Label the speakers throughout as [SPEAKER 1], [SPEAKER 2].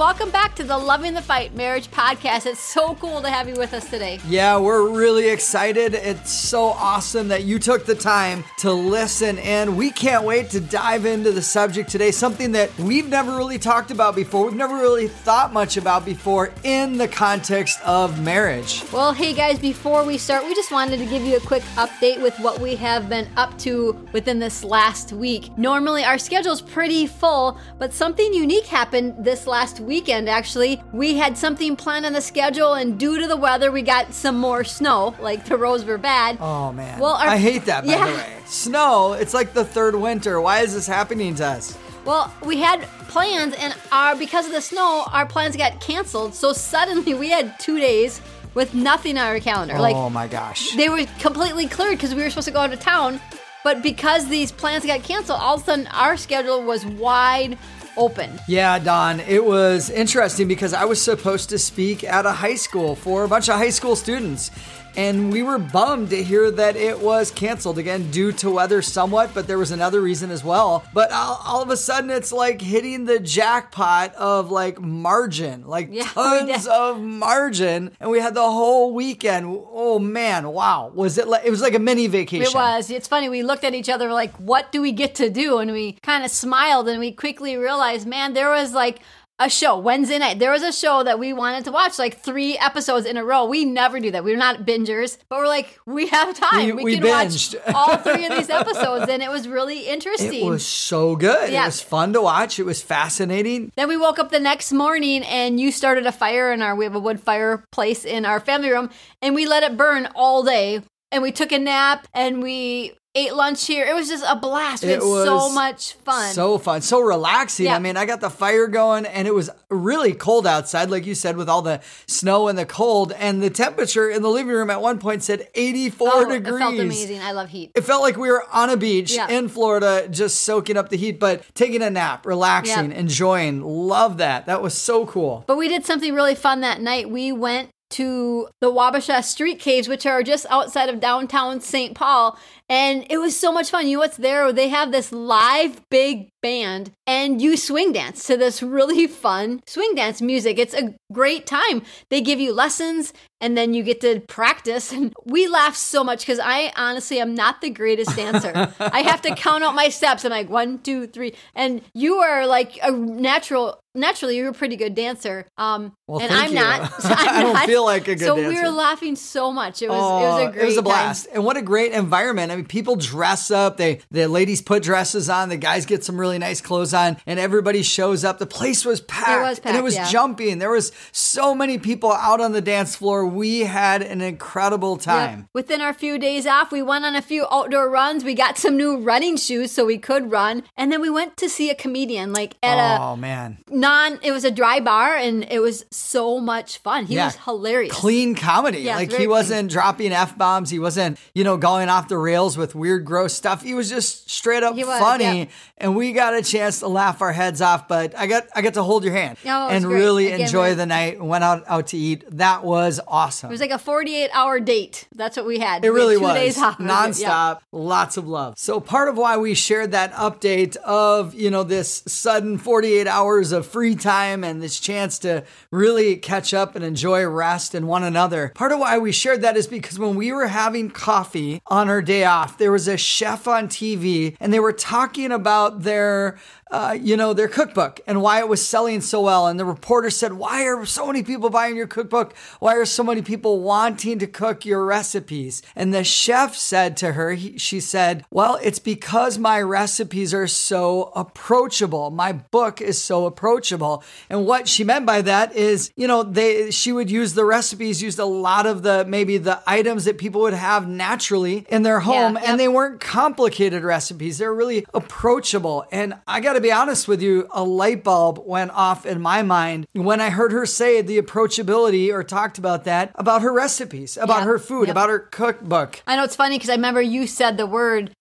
[SPEAKER 1] welcome back to the Loving the Fight Marriage Podcast. It's so cool to have you with us today.
[SPEAKER 2] Yeah, we're really excited. It's so awesome that you took the time to listen, and we can't wait to dive into the subject today. Something that we've never really talked about before, we've never really thought much about before in the context of marriage.
[SPEAKER 1] Well, hey guys, before we start, we just wanted to give you a quick update with what we have been up to within this last week. Normally, our schedule's pretty full, but something unique happened this last weekend actually. We had something planned on the schedule, and due to the weather, we got some more snow. Like the roads were bad.
[SPEAKER 2] Oh man.
[SPEAKER 1] Well, our-
[SPEAKER 2] I hate that by
[SPEAKER 1] Yeah.
[SPEAKER 2] the way. Snow, it's like the third winter. Why is this happening to us?
[SPEAKER 1] Well, we had plans, and our because of the snow, our plans got canceled. So suddenly, we had two days with nothing on our calendar. Like
[SPEAKER 2] oh my gosh.
[SPEAKER 1] they were completely cleared because we were supposed to go out of town. But because these plans got canceled, all of a sudden our schedule was wide open.
[SPEAKER 2] Yeah, Dawn, it was interesting because I was supposed to speak at a high school for a bunch of high school students. And we were bummed to hear that it was canceled again due to weather somewhat, but there was another reason as well. But all, all of a sudden, it's like hitting the jackpot of like margin, like
[SPEAKER 1] Yeah,
[SPEAKER 2] tons of margin. And we had the whole weekend. Oh man, wow. Was it like, it was like a mini vacation.
[SPEAKER 1] It was. It's funny. We looked at each other like, what do we get to do? And we kind of smiled and we quickly realized, man, there was like a show Wednesday night. There was a show that we wanted to watch, like three episodes in a row. We never do that. We're not bingers, but we're like, we have time.
[SPEAKER 2] We-
[SPEAKER 1] We,
[SPEAKER 2] we
[SPEAKER 1] can
[SPEAKER 2] binged.
[SPEAKER 1] watch all three of these episodes, and it was really interesting.
[SPEAKER 2] It was so good.
[SPEAKER 1] Yeah.
[SPEAKER 2] It was fun to watch. It was fascinating.
[SPEAKER 1] Then we woke up the next morning and you started a fire in our we have a wood fireplace in our family room and we let it burn all day and we took a nap and we ate lunch here. It was just a blast. We
[SPEAKER 2] It
[SPEAKER 1] had so much fun.
[SPEAKER 2] So fun, so relaxing.
[SPEAKER 1] Yeah.
[SPEAKER 2] I mean, I got the fire going and it was really cold outside, like you said, with all the snow and the cold. And the temperature in the living room at one point said 84
[SPEAKER 1] oh,
[SPEAKER 2] degrees.
[SPEAKER 1] It felt amazing. I love heat.
[SPEAKER 2] It felt like we were on a beach
[SPEAKER 1] Yeah.
[SPEAKER 2] in Florida, just soaking up the heat, but taking a nap, relaxing,
[SPEAKER 1] Yeah.
[SPEAKER 2] enjoying. Love that. That was so cool.
[SPEAKER 1] But we did something really fun that night. We went to the Wabasha Street Caves, which are just outside of downtown St. Paul. And it was so much fun. You know what's there? They have this live big band and you swing dance to this really fun swing dance music. It's a great time. They give you lessons and then you get to practice. And we laugh so much because I honestly am not the greatest dancer. I have to count out my steps. I'm like one, two, three. And you are like a natural naturally you're a pretty good dancer. Um
[SPEAKER 2] Well,
[SPEAKER 1] and I'm
[SPEAKER 2] you.
[SPEAKER 1] not.
[SPEAKER 2] I don't
[SPEAKER 1] not.
[SPEAKER 2] feel like a good dancer.
[SPEAKER 1] so we were laughing so much. It was it
[SPEAKER 2] Oh,
[SPEAKER 1] was a great
[SPEAKER 2] It was a
[SPEAKER 1] time.
[SPEAKER 2] blast. And what a great environment. I mean, people dress up. They the ladies put dresses on. The guys get some really nice clothes on, and everybody shows up. The place was packed.
[SPEAKER 1] was
[SPEAKER 2] and it was
[SPEAKER 1] yeah.
[SPEAKER 2] jumping. There was so many people out on the dance floor. We had an incredible
[SPEAKER 1] Yep.
[SPEAKER 2] time.
[SPEAKER 1] Within our few days off, we went on a few outdoor runs. We got some new running shoes so we could run. And then we went to see a comedian, like at
[SPEAKER 2] oh man,
[SPEAKER 1] a non, it was a dry bar and it was so much fun. He
[SPEAKER 2] Yeah.
[SPEAKER 1] was hilarious.
[SPEAKER 2] clean comedy.
[SPEAKER 1] Yeah,
[SPEAKER 2] like he wasn't dropping f bombs. He wasn't, you know, going off the rails with weird, gross stuff. He was just straight up
[SPEAKER 1] was,
[SPEAKER 2] funny,
[SPEAKER 1] yeah.
[SPEAKER 2] and we got a chance to laugh our heads off. But I got I got to hold your hand
[SPEAKER 1] Oh,
[SPEAKER 2] and
[SPEAKER 1] great.
[SPEAKER 2] really
[SPEAKER 1] Again,
[SPEAKER 2] enjoy the night. Went out out to eat. That was awesome.
[SPEAKER 1] It was like a 48 hour date. That's what we had.
[SPEAKER 2] It
[SPEAKER 1] We had
[SPEAKER 2] really
[SPEAKER 1] two
[SPEAKER 2] was
[SPEAKER 1] days off.
[SPEAKER 2] nonstop. Lots of love. So part of why we shared that update of you know this sudden 48 hours of free time and this chance to really catch up and enjoy rest and one another. Part of why we shared that is because when we were having coffee on our day off, there was a chef on TV and they were talking about their uh, you know, their cookbook and why it was selling so well. And the reporter said, Why are so many people buying your cookbook? Why are so many people wanting to cook your recipes? And the chef said to her, he, She said, Well, it's because my recipes are so approachable. My book is so approachable. And what she meant by that is, you know, they she would use the recipes, used a lot of the maybe the items that people would have naturally in their home,
[SPEAKER 1] yep.
[SPEAKER 2] and they weren't complicated recipes. They're really approachable. And I got to be honest with you, a light bulb went off in my mind when I heard her say the approachability or talked about that about her recipes, about
[SPEAKER 1] Yeah.
[SPEAKER 2] her food,
[SPEAKER 1] Yep.
[SPEAKER 2] about her cookbook.
[SPEAKER 1] I know it's funny because I remember you said the word,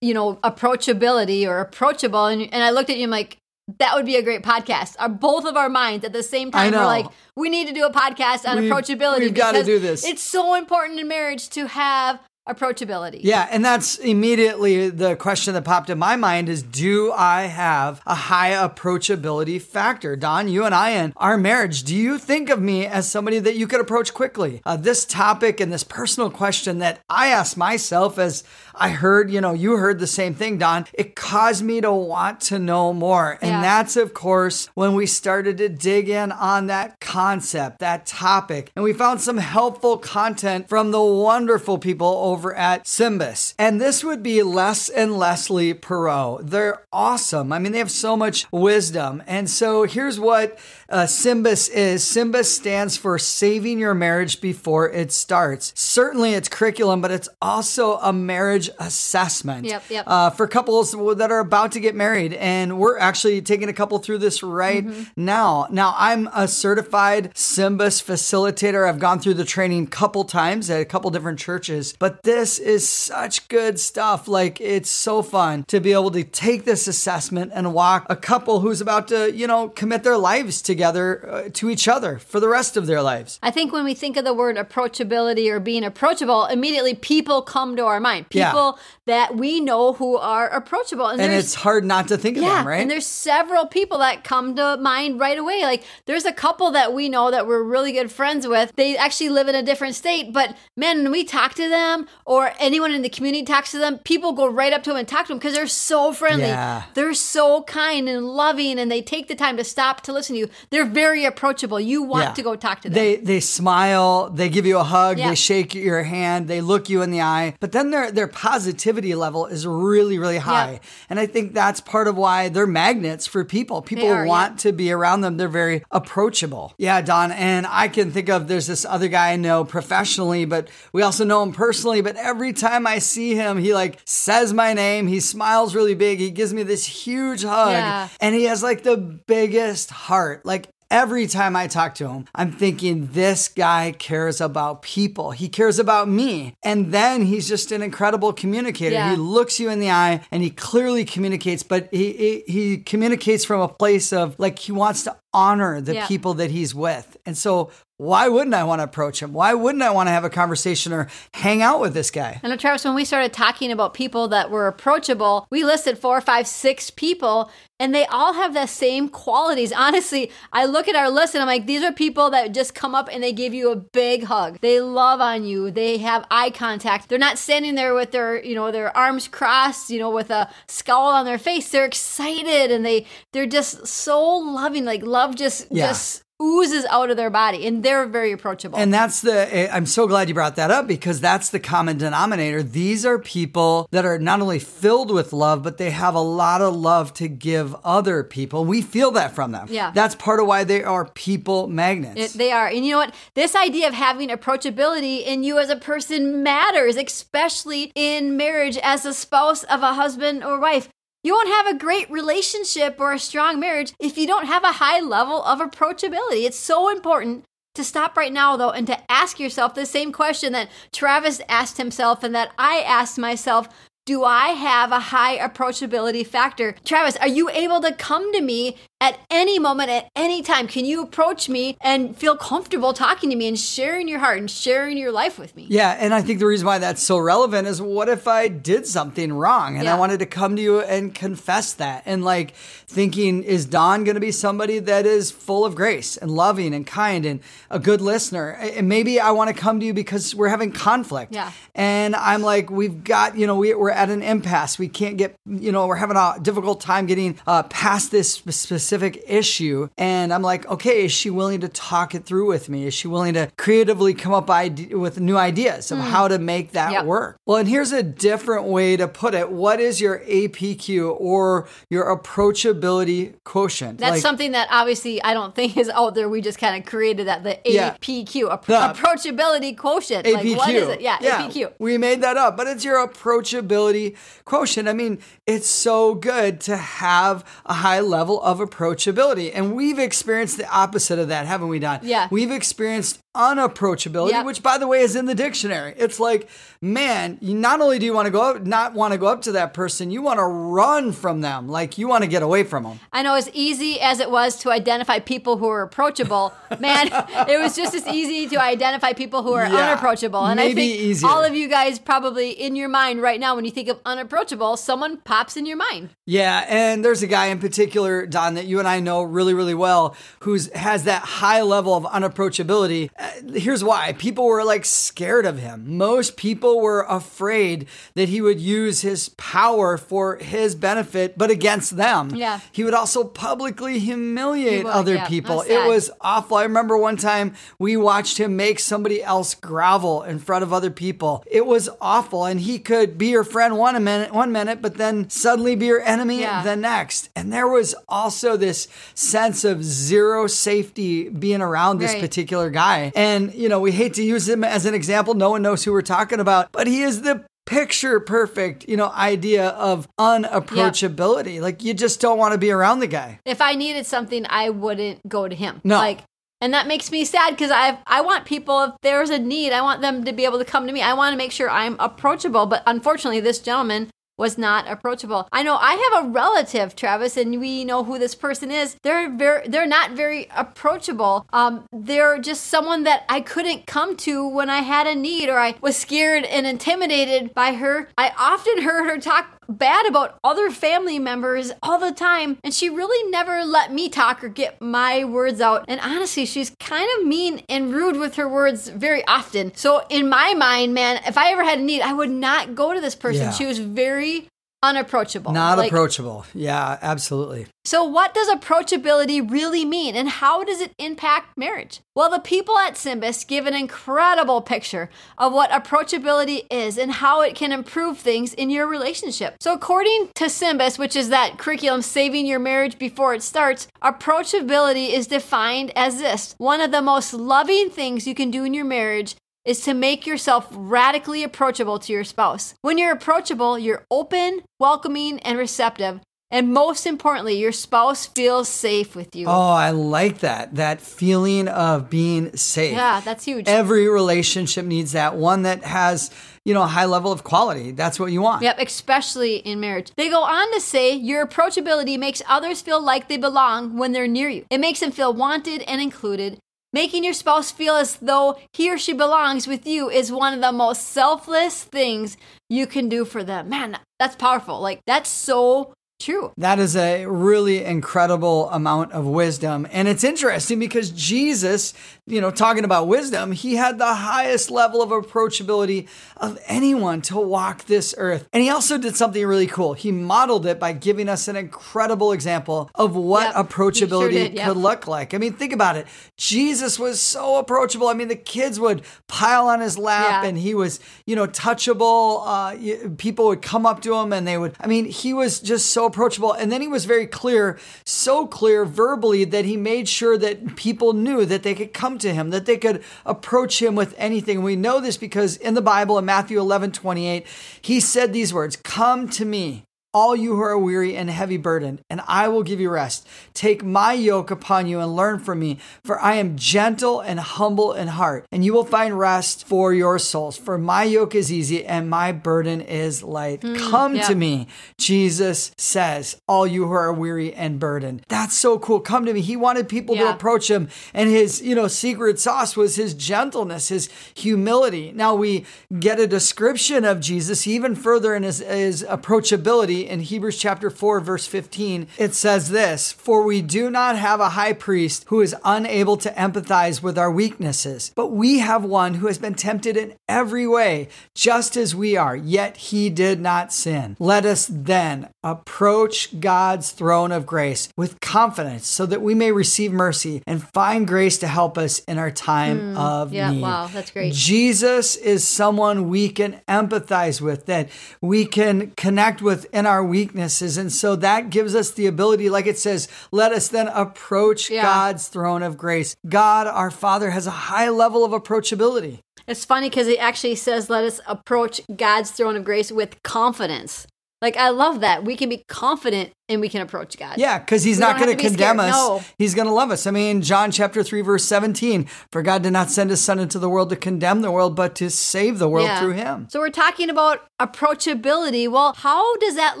[SPEAKER 1] you know, approachability or approachable, and, and I looked at you. I'm like, that would be a great podcast. Our both of our minds at the same time were like, we need to do a podcast on
[SPEAKER 2] We've-
[SPEAKER 1] approachability.
[SPEAKER 2] we've gotta
[SPEAKER 1] because
[SPEAKER 2] do this.
[SPEAKER 1] It's so important in marriage to have approachability.
[SPEAKER 2] Yeah, and that's immediately the question that popped in my mind is do I have a high approachability factor? Dawn, you and I in our marriage, do you think of me as somebody that you could approach quickly? Uh, this topic and this personal question that I asked myself as I heard, you know, you heard the same thing, Dawn, it caused me to want to know more. And
[SPEAKER 1] Yeah.
[SPEAKER 2] that's, of course, when we started to dig in on that concept, that topic. And we found some helpful content from the wonderful people over at Symbis. And this would be Les and Leslie Parrott. They're awesome. I mean, they have so much wisdom. And so here's what uh, Symbis is Symbis stands for Saving Your Marriage Before It Starts. Certainly, it's curriculum, but it's also a marriage assessment
[SPEAKER 1] Yep, yep.
[SPEAKER 2] Uh, for couples that are about to get married. And we're actually taking a couple through this right now. Now, I'm a certified Symbis facilitator. I've gone through the training a couple times at a couple different churches, but this is such good stuff. Like, it's so fun to be able to take this assessment and walk a couple who's about to, you know, commit their lives together uh, to each other for the rest of their lives.
[SPEAKER 1] I think when we think of the word approachability or being approachable, immediately people come to our mind.
[SPEAKER 2] Yeah.
[SPEAKER 1] People that we know who are approachable.
[SPEAKER 2] And
[SPEAKER 1] there's-
[SPEAKER 2] it's hard not to think of them, right?
[SPEAKER 1] and there's several people that come to mind right away. Like there's a couple that we know that we're really good friends with. They actually live in a different state, but man, when we talk to them or anyone in the community talks to them, people go right up to them and talk to them because they're so friendly.
[SPEAKER 2] Yeah.
[SPEAKER 1] They're so kind and loving, and they take the time to stop to listen to you. They're very approachable. You want
[SPEAKER 2] Yeah.
[SPEAKER 1] to go talk to them.
[SPEAKER 2] They they smile, they give you a hug,
[SPEAKER 1] Yeah.
[SPEAKER 2] they shake your hand, they look you in the eye. But then their their positivity level is really really high. And I think that's part of why they're magnets for people. People
[SPEAKER 1] are,
[SPEAKER 2] want to be around them. They're very approachable. Yeah, Dawn, and I can think of there's this other guy I know professionally, but we also know him personally, but every time I see him, he like says my name, he smiles really big, he gives me this huge hug,
[SPEAKER 1] Yeah.
[SPEAKER 2] and he has like the biggest heart. Like Every time I talk to him, I'm thinking this guy cares about people. He cares about me. And then he's just an incredible communicator.
[SPEAKER 1] Yeah.
[SPEAKER 2] He looks you in the eye and he clearly communicates, but he, he, he communicates from a place of like he wants to honor the
[SPEAKER 1] Yeah.
[SPEAKER 2] people that he's with. And so why wouldn't I want to approach him? Why wouldn't I want to have a conversation or hang out with this guy?
[SPEAKER 1] And Travis, when we started talking about people that were approachable, we listed four, five, six people, and they all have the same qualities. Honestly, I look at our list and I'm like, these are people that just come up and they give you a big hug. They love on you. They have eye contact. They're not standing there with their, you know, their arms crossed, you know, with a scowl on their face. They're excited and they they're just so loving. Like love just
[SPEAKER 2] Yeah.
[SPEAKER 1] just oozes out of their body, and they're very approachable.
[SPEAKER 2] And that's the, eh, I'm so glad you brought that up because that's the common denominator. These are people that are not only filled with love, but they have a lot of love to give other people. We feel that from them.
[SPEAKER 1] Yeah.
[SPEAKER 2] That's part of why they are people magnets.
[SPEAKER 1] It- they are. And you know what? This idea of having approachability in you as a person matters, especially in marriage as a spouse of a husband or wife. You won't have a great relationship or a strong marriage if you don't have a high level of approachability. It's so important to stop right now, though, and to ask yourself the same question that Travis asked himself and that I asked myself. Do I have a high approachability factor? Travis, are you able to come to me at any moment, at any time? Can you approach me and feel comfortable talking to me and sharing your heart and sharing your life with me?
[SPEAKER 2] Yeah, and I think the reason why that's so relevant is what if I did something wrong and I wanted to come to you and confess that and like thinking is Dawn going to be somebody that is full of grace and loving and kind and a good listener and maybe I want to come to you because we're having conflict.
[SPEAKER 1] Yeah.
[SPEAKER 2] And I'm like we've got, you know, we, we're at an impasse. We can't get, you know, we're having a difficult time getting uh, past this sp- specific issue and I'm like, okay, is she willing to talk it through with me? Is she willing to creatively come up ide- with new ideas of mm. how to make that.
[SPEAKER 1] Yep.
[SPEAKER 2] work? Well, and here's a different way to put it. What is your APQ or your approachability quotient?
[SPEAKER 1] That's
[SPEAKER 2] Like-
[SPEAKER 1] something that obviously I don't think is out there. We just kind of created that the
[SPEAKER 2] Yeah.
[SPEAKER 1] APQ, ap-
[SPEAKER 2] The-
[SPEAKER 1] approachability quotient.
[SPEAKER 2] APQ.
[SPEAKER 1] Like what is it? Yeah, APQ.
[SPEAKER 2] We made that up, but it's your approachability quotient. I mean, it's so good to have a high level of unapproachability. And we've experienced the opposite of that, haven't we, Dawn?
[SPEAKER 1] Yeah.
[SPEAKER 2] We've experienced unapproachability,
[SPEAKER 1] Yep.
[SPEAKER 2] which by the way is in the dictionary. It's like, man, you not only do you want to go up, not want to go up to that person, you want to run from them. Like you want to get away from them.
[SPEAKER 1] I know as easy as it was to identify people who are approachable, man, it was just as easy to identify people who are
[SPEAKER 2] Yeah,
[SPEAKER 1] unapproachable. And I think
[SPEAKER 2] easier.
[SPEAKER 1] all of you guys probably in your mind right now, when you think of unapproachable, someone pops in your mind.
[SPEAKER 2] Yeah, and there's a guy in particular, Dawn, that you and I know really, really well, who's has that high level of unapproachability. Here's why: people were like scared of him. Most people were afraid that he would use his power for his benefit, but against them.
[SPEAKER 1] Yeah.
[SPEAKER 2] he would also publicly humiliate
[SPEAKER 1] would,
[SPEAKER 2] other
[SPEAKER 1] yeah.
[SPEAKER 2] people. It was awful. I remember one time we watched him make somebody else grovel in front of other people. It was awful, and he could be your friend one minute, one minute, but then suddenly be your enemy
[SPEAKER 1] Yeah.
[SPEAKER 2] the next. And there was also this sense of zero safety being around this
[SPEAKER 1] Right.
[SPEAKER 2] particular guy. And you know, we hate to use him as an example. No one knows who we're talking about, but he is the picture perfect, you know, idea of unapproachability. Like you just don't want to be around the guy.
[SPEAKER 1] If I needed something, I wouldn't go to him.
[SPEAKER 2] No.
[SPEAKER 1] Like, and that makes me sad because I I want people if there's a need, I want them to be able to come to me. I want to make sure I'm approachable. But unfortunately, this gentleman was not approachable. I know I have a relative, Travis, and we know who this person is. They're very they're not very approachable. Um, they're just someone that I couldn't come to when I had a need or I was scared and intimidated by her. I often heard her talk bad about other family members all the time and she really never let me talk or get my words out. And honestly she's kind of mean and rude with her words very often. So in my mind man if i ever had a need i would not go to this person.
[SPEAKER 2] Yeah.
[SPEAKER 1] she was very unapproachable
[SPEAKER 2] Not
[SPEAKER 1] Like,
[SPEAKER 2] approachable. Yeah, absolutely.
[SPEAKER 1] so, what does approachability really mean and how does it impact marriage? Well, the people at Symbis give an incredible picture of what approachability is and how it can improve things in your relationship. So, according to Symbis, which is that curriculum saving your marriage before it starts, approachability is defined as this one of the most loving things you can do in your marriage is to make yourself radically approachable to your spouse. When you're approachable, you're open, welcoming, and receptive. And most importantly, your spouse feels safe with you.
[SPEAKER 2] Oh, I like that. That feeling of being safe.
[SPEAKER 1] yeah, that's huge.
[SPEAKER 2] Every relationship needs that one that has, you know, a high level of quality. That's what you want.
[SPEAKER 1] Yep, especially in marriage. They go on to say your approachability makes others feel like they belong when they're near you. It makes them feel wanted and included. Making your spouse feel as though he or she belongs with you is one of the most selfless things you can do for them. Man, that's powerful. Like, that's so true.
[SPEAKER 2] That is a really incredible amount of wisdom. And it's interesting because Jesus, you know, talking about wisdom, he had the highest level of approachability of anyone to walk this earth. And he also did something really cool. He modeled it by giving us an incredible example of what
[SPEAKER 1] Yep, he sure
[SPEAKER 2] approachability
[SPEAKER 1] did, yep.
[SPEAKER 2] could look like. I mean, think about it. Jesus was so approachable. I mean, the kids would pile on his lap
[SPEAKER 1] Yeah.
[SPEAKER 2] and he was, you know, touchable. Uh, people would come up to him and they would, I mean, he was just so approachable. And then he was very clear, so clear verbally that he made sure that people knew that they could come to him, that they could approach him with anything. We know this because in the Bible, in Matthew 11 28, he said these words Come to me all you who are weary and heavy burdened, and I will give you rest. Take my yoke upon you and learn from me, for I am gentle and humble in heart, and you will find rest for your souls. For my yoke is easy and my burden is light. Hmm, Come
[SPEAKER 1] yeah.
[SPEAKER 2] to me, Jesus says, all you who are weary and burdened. That's so cool. Come to me. He wanted people to approach him, and his, you know, secret sauce was his gentleness, his humility. Now we get a description of Jesus even further in his, his approachability in Hebrews chapter 4, verse 15. It says this For we do not have a high priest who is unable to empathize with our weaknesses, but we have one who has been tempted in every way, just as we are, yet he did not sin. Let us then approach God's throne of grace with confidence so that we may receive mercy and find grace to help us in our time of
[SPEAKER 1] Hmm. yeah,
[SPEAKER 2] need.
[SPEAKER 1] wow, that's great.
[SPEAKER 2] Jesus is someone we can empathize with, that we can connect with in our weaknesses. And so that gives us the ability, like it says, let us then approach
[SPEAKER 1] Yeah.
[SPEAKER 2] God's throne of grace. God, our Father, has a high level of approachability.
[SPEAKER 1] It's funny because it actually says, let us approach God's throne of grace with confidence. Like I love that. We can be confident and we can approach God.
[SPEAKER 2] Yeah, because he's
[SPEAKER 1] We
[SPEAKER 2] not going to
[SPEAKER 1] have to be
[SPEAKER 2] condemn
[SPEAKER 1] scared.
[SPEAKER 2] us.
[SPEAKER 1] No.
[SPEAKER 2] He's going to love us. I mean, John chapter 3, verse 17 For God did not send his son into the world to condemn the world, but to save the world
[SPEAKER 1] Yeah.
[SPEAKER 2] through him.
[SPEAKER 1] So we're talking about approachability. Well, how does that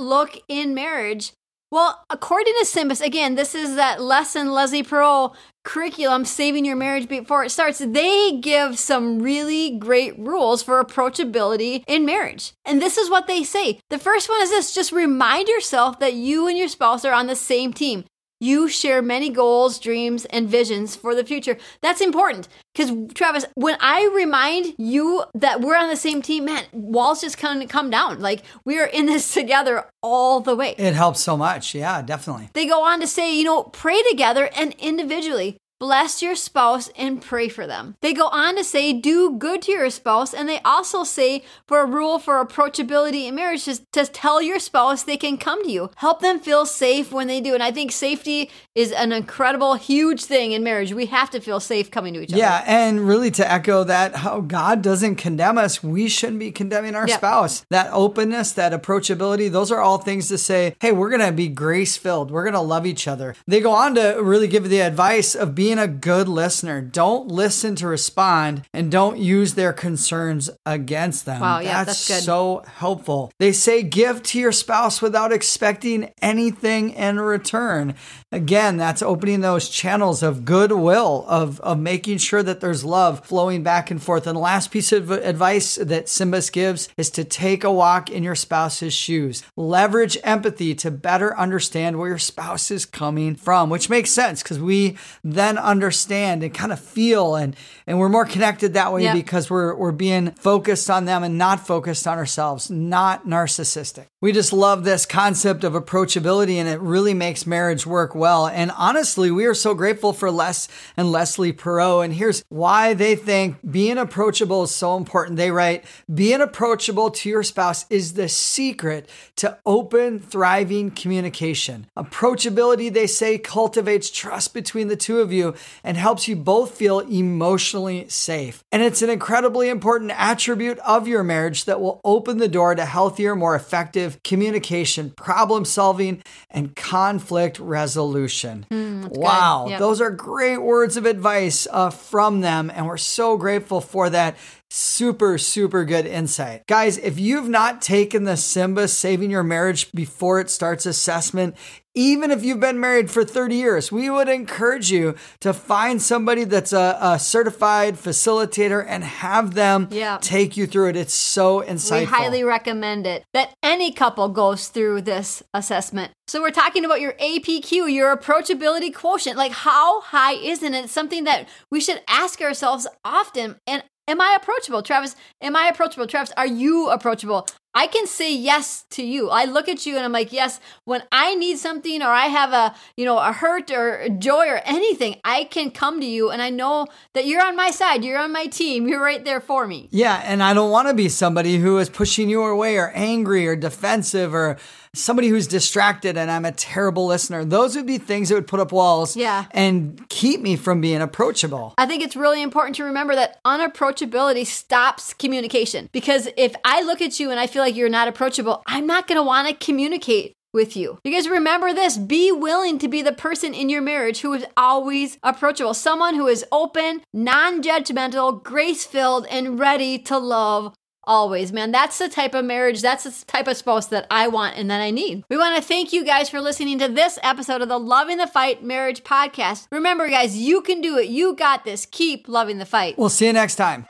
[SPEAKER 1] look in marriage? Well, according to Symbis, again, this is that Les and Leslie Parrott curriculum, Saving Your Marriage Before It Starts. They give some really great rules for approachability in marriage. And this is what they say. The first one is this just remind yourself that you and your spouse are on the same team. You share many goals, dreams, and visions for the future. That's important because, Travis, when I remind you that we're on the same team, man, walls just kind of come down. Like we are in this together all the way.
[SPEAKER 2] It helps so much. Yeah, definitely.
[SPEAKER 1] They go on to say, you know, pray together and individually. Bless your spouse and pray for them. They go on to say, do good to your spouse. And they also say, for a rule for approachability in marriage, is to tell your spouse they can come to you. Help them feel safe when they do. And I think safety is an incredible, huge thing in marriage. We have to feel safe coming to each other.
[SPEAKER 2] Yeah, and really to echo that, how God doesn't condemn us, we shouldn't be condemning our
[SPEAKER 1] Yep.
[SPEAKER 2] spouse. That openness, that approachability, those are all things to say, hey, we're going to be grace filled. We're going to love each other. They go on to really give the advice of being a good listener. Don't listen to respond and don't use their concerns against them.
[SPEAKER 1] Wow, yeah, that's good.
[SPEAKER 2] so helpful. They say give to your spouse without expecting anything in return. Again, that's opening those channels of goodwill, of, of making sure that there's love flowing back and forth. And the last piece of advice that Symbis gives is to take a walk in your spouse's shoes. Leverage empathy to better understand where your spouse is coming from, which makes sense because we then understand and kind of feel and, and we're more connected that way
[SPEAKER 1] Yep.
[SPEAKER 2] because we're, we're being focused on them and not focused on ourselves, not narcissistic. We just love this concept of approachability and it really makes marriage work well. And honestly, we are so grateful for Les and Leslie Parrott. And here's why they think being approachable is so important. They write, being approachable to your spouse is the secret to open, thriving communication. Approachability, they say, cultivates trust between the two of you and helps you both feel emotionally safe. And it's an incredibly important attribute of your marriage that will open the door to healthier, more effective communication, problem solving, and conflict resolution. wow,
[SPEAKER 1] Yep.
[SPEAKER 2] those are great words of advice uh, from them. And we're so grateful for that. Super, super good insight. Guys, if you've not taken the Symbis Saving Your Marriage Before It Starts assessment, even if you've been married for 30 years, we would encourage you to find somebody that's a, a certified facilitator and have them
[SPEAKER 1] Yeah.
[SPEAKER 2] take you through it. It's so insightful.
[SPEAKER 1] We highly recommend it that any couple goes through this assessment. So we're talking about your APQ, your approachability quotient. Like how high is it? It's something that we should ask ourselves often. And am I approachable? Travis, am I approachable? Travis, are you approachable? I can say yes to you. I look at you and I'm like, yes, when I need something or I have a, you know, a hurt or a joy or anything, I can come to you and I know that you're on my side, you're on my team, you're right there for me.
[SPEAKER 2] Yeah, and I don't want to be somebody who is pushing you away or angry or defensive or somebody who's distracted and I'm a terrible listener. Those would be things that would put up walls
[SPEAKER 1] Yeah.
[SPEAKER 2] and keep me from being approachable.
[SPEAKER 1] I think it's really important to remember that unapproachability stops communication. Because if I look at you and I feel like you're not approachable, I'm not going to want to communicate with you. You guys remember this. Be willing to be the person in your marriage who is always approachable. Someone who is open, non judgmental, grace filled, and ready to love always, man. That's the type of marriage, that's the type of spouse that I want and that I need. We want to thank you guys for listening to this episode of the Loving the Fight Marriage Podcast. Remember, guys, you can do it. You got this. Keep loving the fight.
[SPEAKER 2] We'll see you next time.